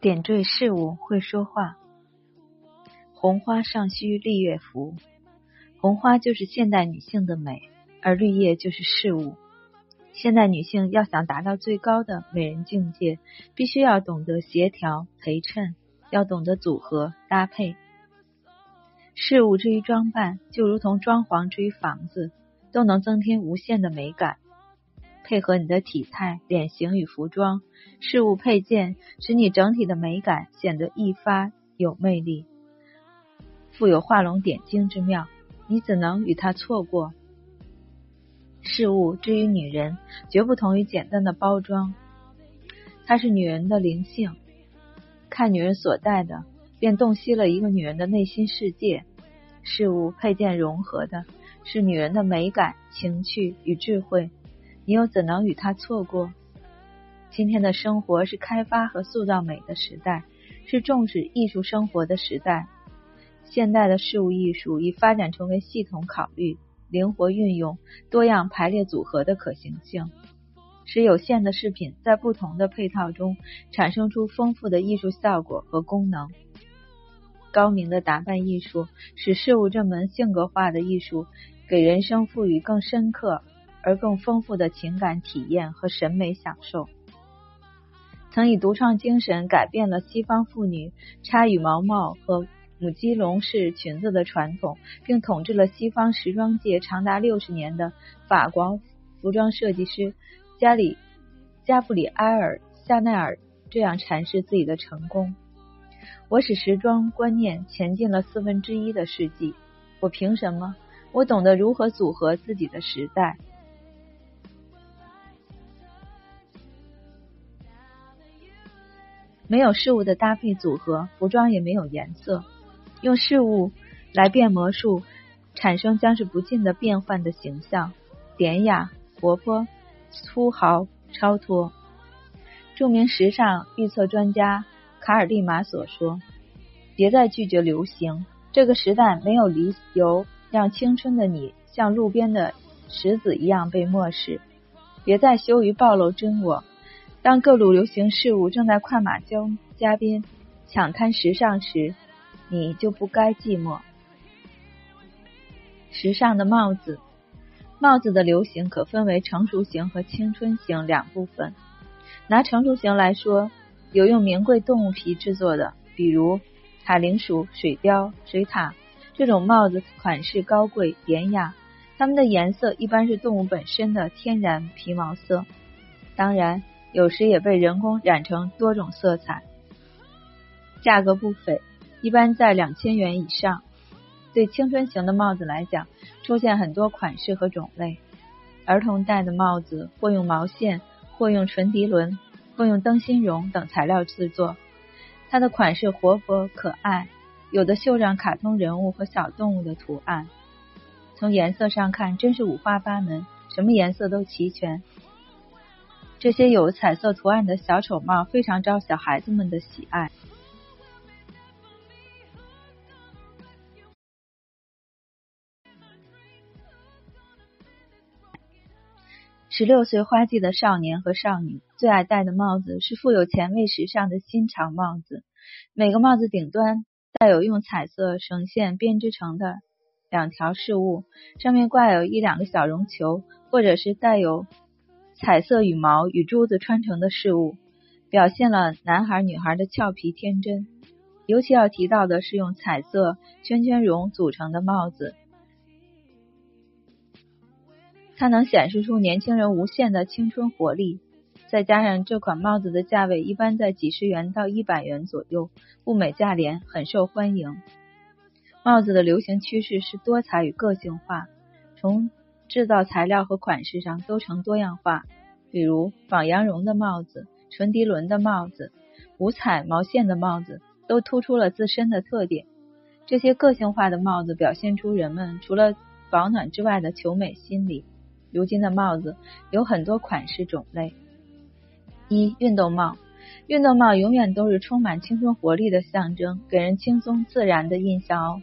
点缀事物会说话。红花尚需绿叶扶，红花就是现代女性的美，而绿叶就是事物。现代女性要想达到最高的美人境界，必须要懂得协调陪衬，要懂得组合搭配。事物至于装扮，就如同装潢至于房子，都能增添无限的美感。配合你的体态、脸型与服装、饰物配件，使你整体的美感显得一发有魅力，富有画龙点睛之妙。你怎能与它错过？事物之于女人，绝不同于简单的包装，它是女人的灵性。看女人所戴的，便洞悉了一个女人的内心世界。事物配件融合的是女人的美感、情趣与智慧。你又怎能与他错过？今天的生活是开发和塑造美的时代，是重视艺术生活的时代。现代的事物艺术已发展成为系统考虑、灵活运用、多样排列组合的可行性，使有限的饰品在不同的配套中产生出丰富的艺术效果和功能。高明的打扮艺术使事物这门性格化的艺术给人生赋予更深刻。而更丰富的情感体验和审美享受，曾以独创精神改变了西方妇女插羽毛帽和母鸡笼式裙子的传统，并统治了西方时装界长达六十年的法国服装设计师加里加布里埃尔夏奈尔这样阐释自己的成功：我使时装观念前进了四分之一的世纪。我凭什么？我懂得如何组合自己的时代。没有事物的搭配组合，服装也没有颜色。用事物来变魔术，产生将是不尽的变幻的形象，典雅、活泼、粗豪、超脱。著名时尚预测专家卡尔蒂马所说：“别再拒绝流行，这个时代没有理由让青春的你像路边的石子一样被漠视。别再羞于暴露真我。”当各路流行事物正在快马交加鞭抢滩时尚时，你就不该寂寞。时尚的帽子，帽子的流行可分为成熟型和青春型两部分。拿成熟型来说，有用名贵动物皮制作的，比如塔灵鼠、水貂、水獭这种帽子，款式高贵典雅，它们的颜色一般是动物本身的天然皮毛色。当然。有时也被人工染成多种色彩，价格不菲，一般在两千元以上。对青春型的帽子来讲，出现很多款式和种类。儿童戴的帽子或用毛线，或用纯涤纶，或用灯芯绒等材料制作。它的款式活泼可爱，有的绣上卡通人物和小动物的图案。从颜色上看，真是五花八门，什么颜色都齐全。这些有彩色图案的小丑帽非常招小孩子们的喜爱。十六岁花季的少年和少女最爱戴的帽子是富有前卫时尚的新潮帽子。每个帽子顶端带有用彩色绳线编织成的两条饰物，上面挂有一两个小绒球，或者是带有。彩色羽毛与珠子穿成的事物，表现了男孩女孩的俏皮天真。尤其要提到的是用彩色圈圈绒组成的帽子，它能显示出年轻人无限的青春活力。再加上这款帽子的价位一般在几十元到一百元左右，物美价廉，很受欢迎。帽子的流行趋势是多彩与个性化，从。制造材料和款式上都呈多样化，比如仿羊绒的帽子、纯涤纶的帽子、五彩毛线的帽子，都突出了自身的特点。这些个性化的帽子表现出人们除了保暖之外的求美心理。如今的帽子有很多款式种类。一、运动帽，运动帽永远都是充满青春活力的象征，给人轻松自然的印象哦。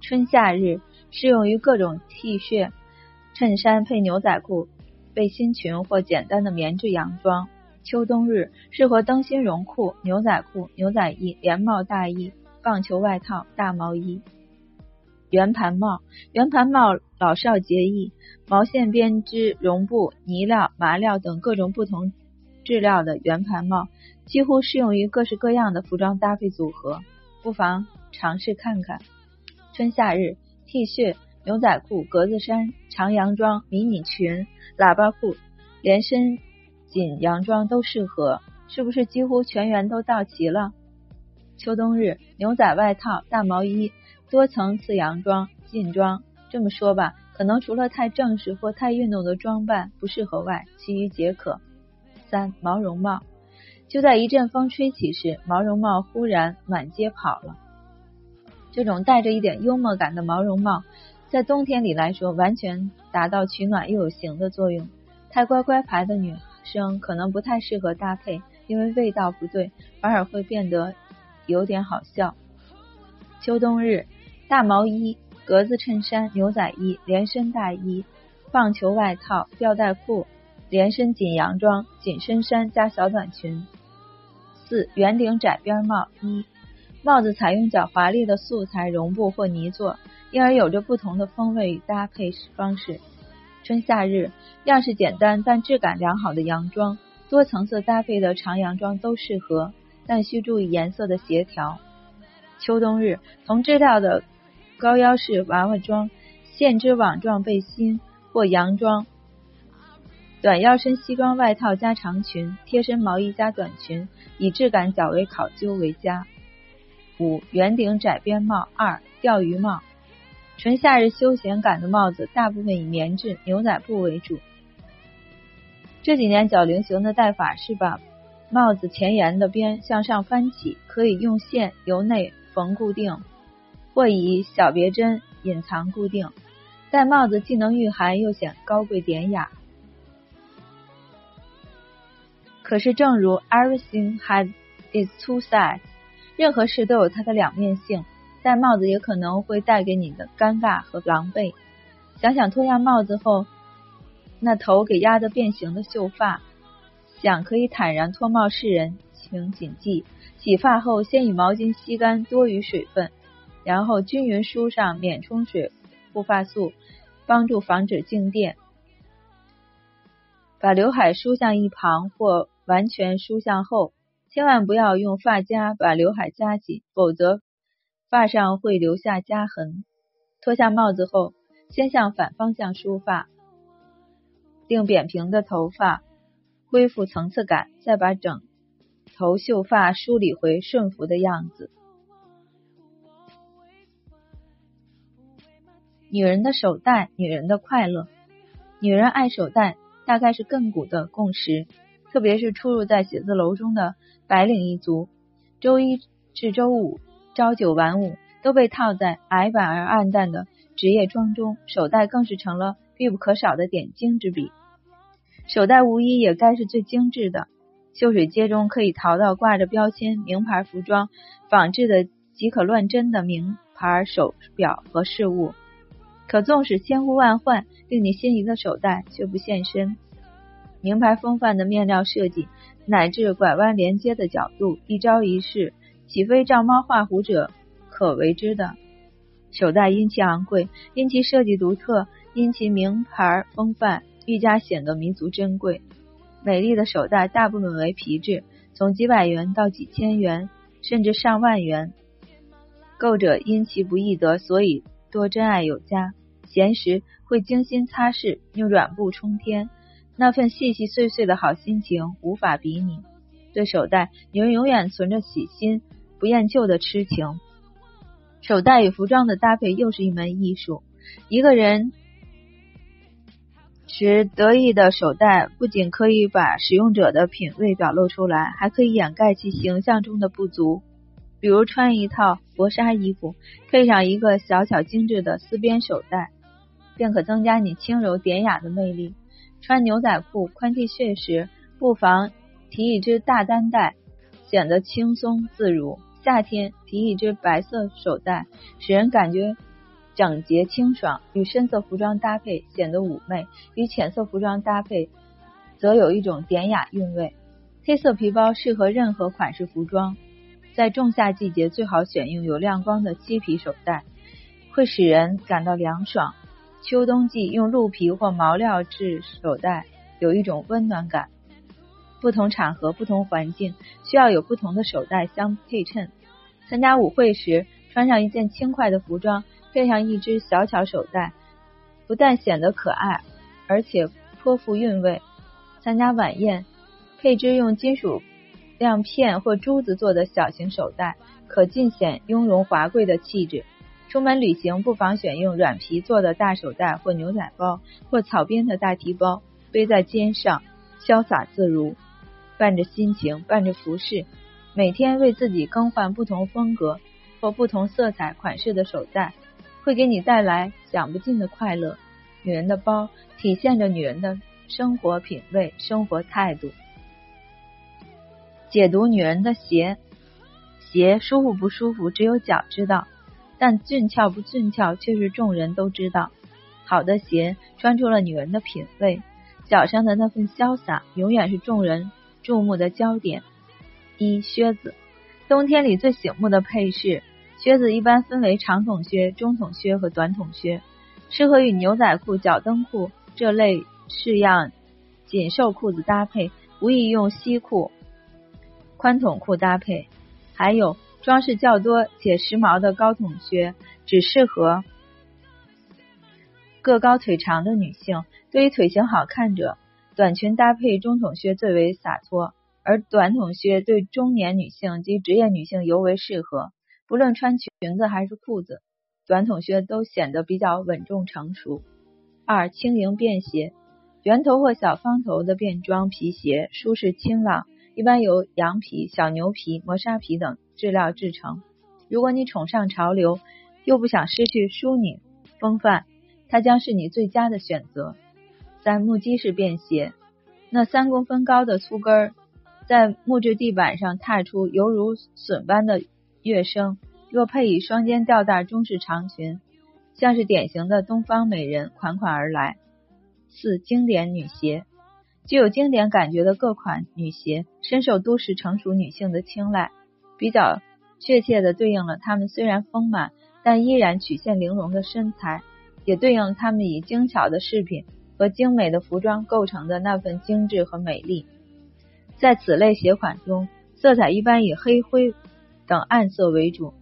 春夏日。适用于各种 T 恤、衬衫配牛仔裤、背心裙或简单的棉质洋装。秋冬日适合灯芯绒裤、牛仔裤、牛仔衣、连帽大衣、棒球外套、大毛衣。圆盘帽，圆盘帽老少皆宜，毛线编织、绒布、呢料、麻料等各种不同质料的圆盘帽，几乎适用于各式各样的服装搭配组合，不妨尝试看看。春夏日，T 恤、牛仔裤、格子衫、长洋装、迷你裙、喇叭裤、连身。紧洋装都适合，是不是几乎全员都到齐了？秋冬日，牛仔外套、大毛衣、多层次洋装、劲装。这么说吧，可能除了太正式或太运动的装扮不适合外，其余皆可。三毛绒帽，就在一阵风吹起时，毛绒帽忽然满街跑了。这种带着一点幽默感的毛绒帽，在冬天里来说，完全达到取暖又有型的作用。太乖乖牌的女。生可能不太适合搭配，因为味道不对，反而会变得有点好笑。秋冬日，大毛衣、格子衬衫、牛仔衣、连身大衣、棒球外套、吊带裤、连身紧洋装、紧身衫加小短裙。四圆顶窄边帽一帽子采用较华丽的素材绒布或呢做，因而有着不同的风味与搭配方式。春夏日，样式简单但质感良好的洋装，多层次搭配的长洋装都适合，但需注意颜色的协调。秋冬日，同质料的高腰式娃娃装、线织网状背心或洋装、短腰身西装外套加长裙、贴身毛衣加短裙，以质感较为考究为佳。五圆顶窄边帽二钓鱼帽。纯夏日休闲感的帽子，大部分以棉质、牛仔布为主。这几年较流行的戴法是把帽子前沿的边向上翻起，可以用线由内缝固定，或以小别针隐藏固定。戴帽子既能御寒，又显高贵典雅。可是，正如 Everything has its two sides，任何事都有它的两面性。戴帽子也可能会带给你的尴尬和狼狈。想想脱下帽子后，那头给压得变形的秀发，想可以坦然脱帽示人，请谨记：洗发后先以毛巾吸干多余水分，然后均匀梳上免冲水护发素，帮助防止静电。把刘海梳向一旁或完全梳向后，千万不要用发夹把刘海夹紧，否则。发上会留下夹痕。脱下帽子后，先向反方向梳发，令扁平的头发恢复层次感，再把整头秀发梳理回顺服的样子。女人的手袋，女人的快乐。女人爱手袋，大概是亘古的共识。特别是出入在写字楼中的白领一族，周一至周五。朝九晚五都被套在矮板而暗淡的职业装中，手袋更是成了必不可少的点睛之笔。手袋无疑也该是最精致的。秀水街中可以淘到挂着标签、名牌服装仿制的即可乱真的名牌手表和饰物。可纵使千呼万唤，令你心仪的手袋却不现身。名牌风范的面料设计，乃至拐弯连接的角度，一招一式。岂非照猫画虎者可为之的？手袋因其昂贵，因其设计独特，因其名牌风范，愈加显得弥足珍贵。美丽的手袋大部分为皮质，从几百元到几千元，甚至上万元。购者因其不易得，所以多珍爱有加。闲时会精心擦拭，用软布冲天，那份细细碎碎的好心情无法比拟。对手袋，女人永远存着喜新。不厌旧的痴情，手袋与服装的搭配又是一门艺术。一个人持得意的手袋，不仅可以把使用者的品味表露出来，还可以掩盖其形象中的不足。比如穿一套薄纱衣服，配上一个小巧精致的丝边手袋，便可增加你轻柔典雅的魅力。穿牛仔裤、宽 T 恤时，不妨提一只大单带，显得轻松自如。夏天提一只白色手袋，使人感觉整洁清爽；与深色服装搭配，显得妩媚；与浅色服装搭配，则有一种典雅韵味。黑色皮包适合任何款式服装，在仲夏季节最好选用有亮光的漆皮手袋，会使人感到凉爽。秋冬季用鹿皮或毛料制手袋，有一种温暖感。不同场合、不同环境，需要有不同的手袋相配衬。参加舞会时，穿上一件轻快的服装，配上一只小巧手袋，不但显得可爱，而且颇富韵味。参加晚宴。配置用金属亮片或珠子做的小型手袋，可尽显雍容华贵的气质。出门旅行不妨选用软皮做的大手袋或牛仔包，或草编的大提包，背在肩上，潇洒自如。伴着心情，伴着服饰，每天为自己更换不同风格或不同色彩款式的手袋，会给你带来享不尽的快乐。女人的包体现着女人的生活品味、生活态度。解读女人的鞋，鞋舒服不舒服，只有脚知道；但俊俏不俊俏，却是众人都知道。好的鞋穿出了女人的品味，脚上的那份潇洒，永远是众人注目的焦点。一靴子，冬天里最醒目的配饰。靴子一般分为长筒靴、中筒靴和短筒靴，适合与牛仔裤、脚蹬裤这类式样紧瘦裤子搭配，无宜用西裤。宽筒裤搭配，还有装饰较多且时髦的高筒靴，只适合个高腿长的女性。对于腿型好看者，短裙搭配中筒靴最为洒脱，而短筒靴对中年女性及职业女性尤为适合。不论穿裙子还是裤子，短筒靴都显得比较稳重成熟。二、轻盈便携，圆头或小方头的便装皮鞋，舒适清朗。一般由羊皮、小牛皮、磨砂皮等质料制成。如果你崇尚潮流，又不想失去淑女风范，它将是你最佳的选择。三木屐式便鞋，那三公分高的粗跟儿在木质地板上踏出犹如笋般的乐声。若配以双肩吊带中式长裙，像是典型的东方美人款款而来。四经典女鞋。具有经典感觉的各款女鞋，深受都市成熟女性的青睐，比较确切的对应了她们虽然丰满，但依然曲线玲珑的身材，也对应了她们以精巧的饰品和精美的服装构成的那份精致和美丽。在此类鞋款中，色彩一般以黑灰等暗色为主，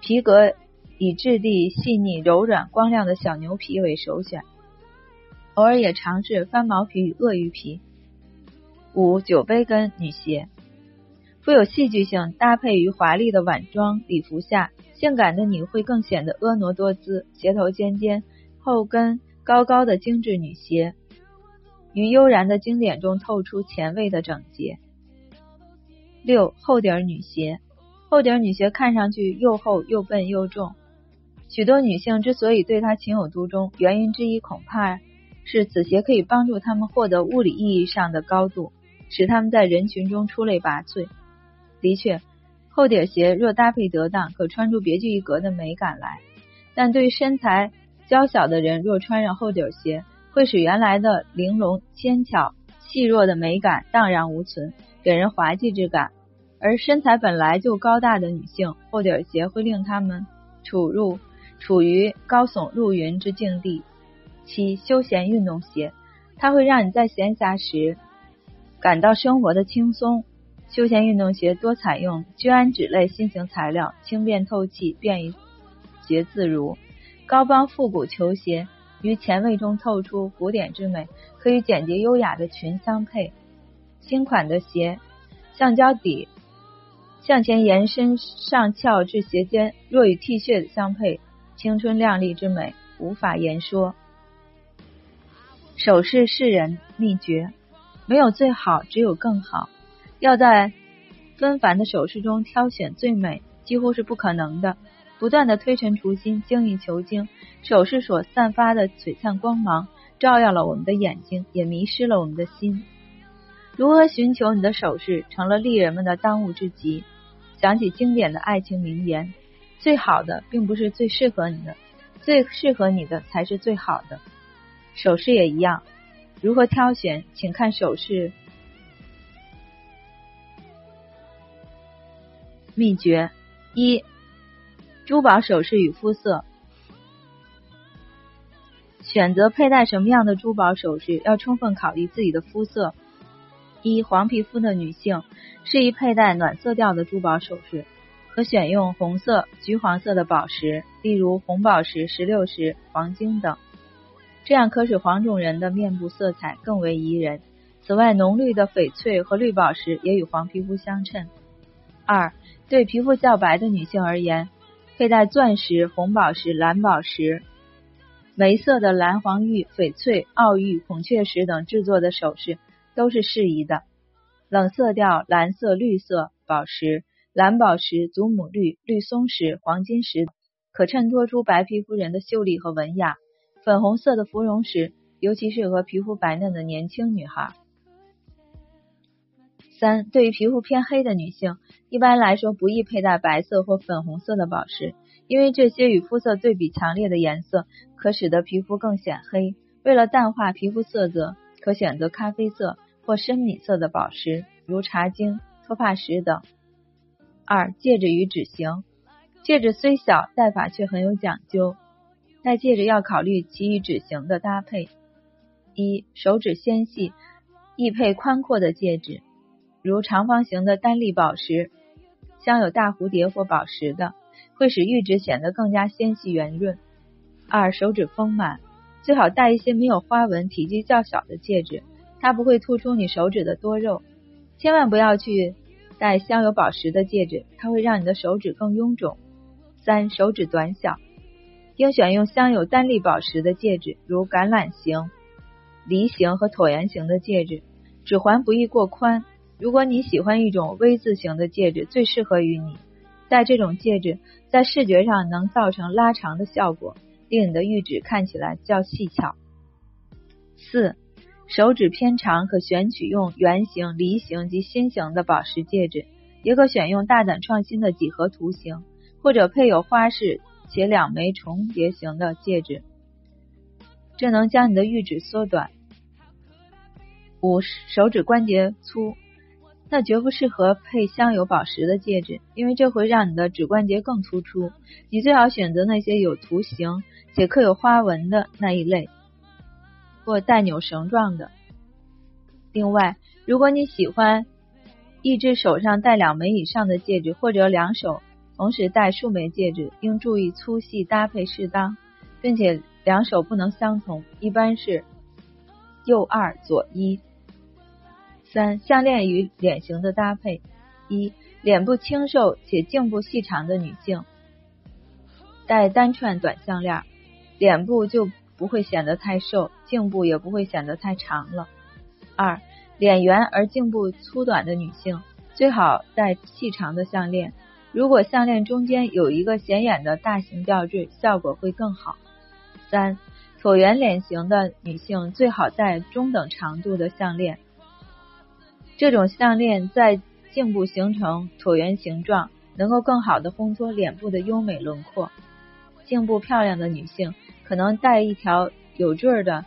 皮革以质地细腻、柔软、光亮的小牛皮为首选。偶尔也尝试翻毛皮与鳄鱼皮。五酒杯跟女鞋，富有戏剧性，搭配于华丽的晚装礼服下，性感的你会更显得婀娜多姿。鞋头尖尖，后跟高高的精致女鞋，于悠然的经典中透出前卫的整洁。六厚底女鞋，厚底女鞋看上去又厚又笨又重，许多女性之所以对它情有独钟，原因之一恐怕。是此鞋可以帮助她们获得物理意义上的高度，使他们在人群中出类拔萃。的确，厚底鞋若搭配得当，可穿出别具一格的美感来。但对身材娇小的人，若穿上厚底鞋，会使原来的玲珑、纤巧、细弱的美感荡然无存，给人滑稽之感。而身材本来就高大的女性，厚底鞋会令她们处入处于高耸入云之境地。七休闲运动鞋，它会让你在闲暇时感到生活的轻松。休闲运动鞋多采用聚氨酯类新型材料，轻便透气，便于鞋自如。高帮复古球鞋于前卫中透出古典之美，可与简洁优雅的裙相配。新款的鞋，橡胶底向前延伸上翘至鞋尖，若与 T 恤相配，青春靓丽之美无法言说。首饰示人秘诀，没有最好，只有更好。要在纷繁的首饰中挑选最美，几乎是不可能的。不断的推陈出新，精益求精，首饰所散发的璀璨光芒，照耀了我们的眼睛，也迷失了我们的心。如何寻求你的首饰，成了丽人们的当务之急。想起经典的爱情名言：最好的并不是最适合你的，最适合你的才是最好的。首饰也一样，如何挑选，请看首饰秘诀：一、珠宝首饰与肤色。选择佩戴什么样的珠宝首饰，要充分考虑自己的肤色。一、黄皮肤的女性适宜佩戴暖色调的珠宝首饰，可选用红色、橘黄色的宝石，例如红宝石、石榴石、黄金等，这样可使黄种人的面部色彩更为宜人。此外，浓绿的翡翠和绿宝石也与黄皮肤相称。二、对皮肤较白的女性而言，佩戴钻石、红宝石、蓝宝石。玫色的蓝黄玉、翡翠、奥玉、孔雀石等制作的首饰都是适宜的。冷色调蓝色、绿色宝石、蓝宝石、祖母绿、绿松石、黄金石可衬托出白皮肤人的秀丽和文雅。粉红色的芙蓉石尤其适合皮肤白嫩的年轻女孩。三、对于皮肤偏黑的女性，一般来说不宜佩戴白色或粉红色的宝石。因为这些与肤色对比强烈的颜色，可使得皮肤更显黑。为了淡化皮肤色泽，可选择咖啡色或深米色的宝石，如茶晶、托帕石等。二、戒指与指型。戒指虽小，戴法却很有讲究。戴戒指要考虑其与指型的搭配。一、手指纤细，易配宽阔的戒指，如长方形的单粒宝石，镶有大蝴蝶或宝石的。会使玉指显得更加纤细圆润。二、手指丰满，最好戴一些没有花纹、体积较小的戒指，它不会突出你手指的多肉。千万不要去戴镶有宝石的戒指，它会让你的手指更臃肿。三、手指短小，应选用镶有单粒宝石的戒指，如橄榄形、梨形和椭圆形的戒指。指环不宜过宽。如果你喜欢一种 V 字形的戒指，最适合于你。戴这种戒指，在视觉上能造成拉长的效果，令你的玉指看起来较细巧。四、手指偏长，可选取用圆形、梨形及心形的宝石戒指，也可选用大胆创新的几何图形，或者配有花式且两枚重叠型的戒指，这能将你的玉指缩短。五、手指关节粗。那绝不适合配镶有宝石的戒指，因为这会让你的指关节更突出。你最好选择那些有图形且刻有花纹的那一类，或带扭绳状的。另外，如果你喜欢一只手上戴两枚以上的戒指，或者两手同时戴数枚戒指，应注意粗细搭配适当，并且两手不能相同，一般是右二左一。三、项链与脸型的搭配。一、脸部清瘦且颈部细长的女性，戴单串短项链，脸部就不会显得太瘦，颈部也不会显得太长了。二、脸圆而颈部粗短的女性，最好戴细长的项链，如果项链中间有一个显眼的大型吊坠，效果会更好。三、椭圆脸型的女性，最好戴中等长度的项链。这种项链在颈部形成椭圆形状，能够更好的烘托脸部的优美轮廓。颈部漂亮的女性可能戴一条有坠的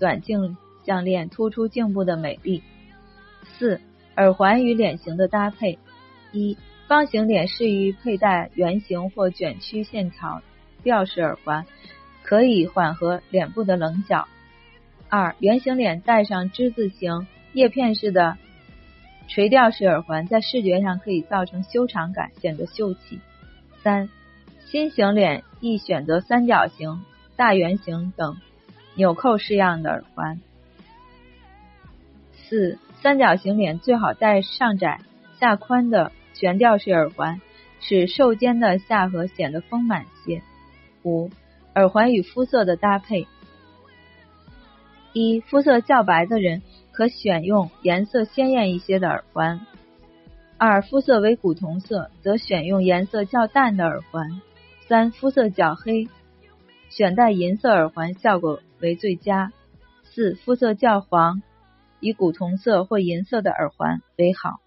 短颈项链，突出颈部的美丽。四、耳环与脸型的搭配：一、方形脸适宜佩戴圆形或卷曲线条吊饰耳环，可以缓和脸部的棱角。二、圆形脸戴上之字形叶片式的。垂吊式耳环在视觉上可以造成修长感，显得秀气。三、心形脸易选择三角形、大圆形等纽扣式样的耳环。四、三角形脸最好戴上窄下宽的悬吊式耳环，使瘦肩的下颌显得丰满些。五、耳环与肤色的搭配：一、肤色较白的人。可选用颜色鲜艳一些的耳环。二、肤色为古铜色，则选用颜色较淡的耳环。三、肤色较黑，选戴银色耳环效果为最佳。四、肤色较黄，以古铜色或银色的耳环为好。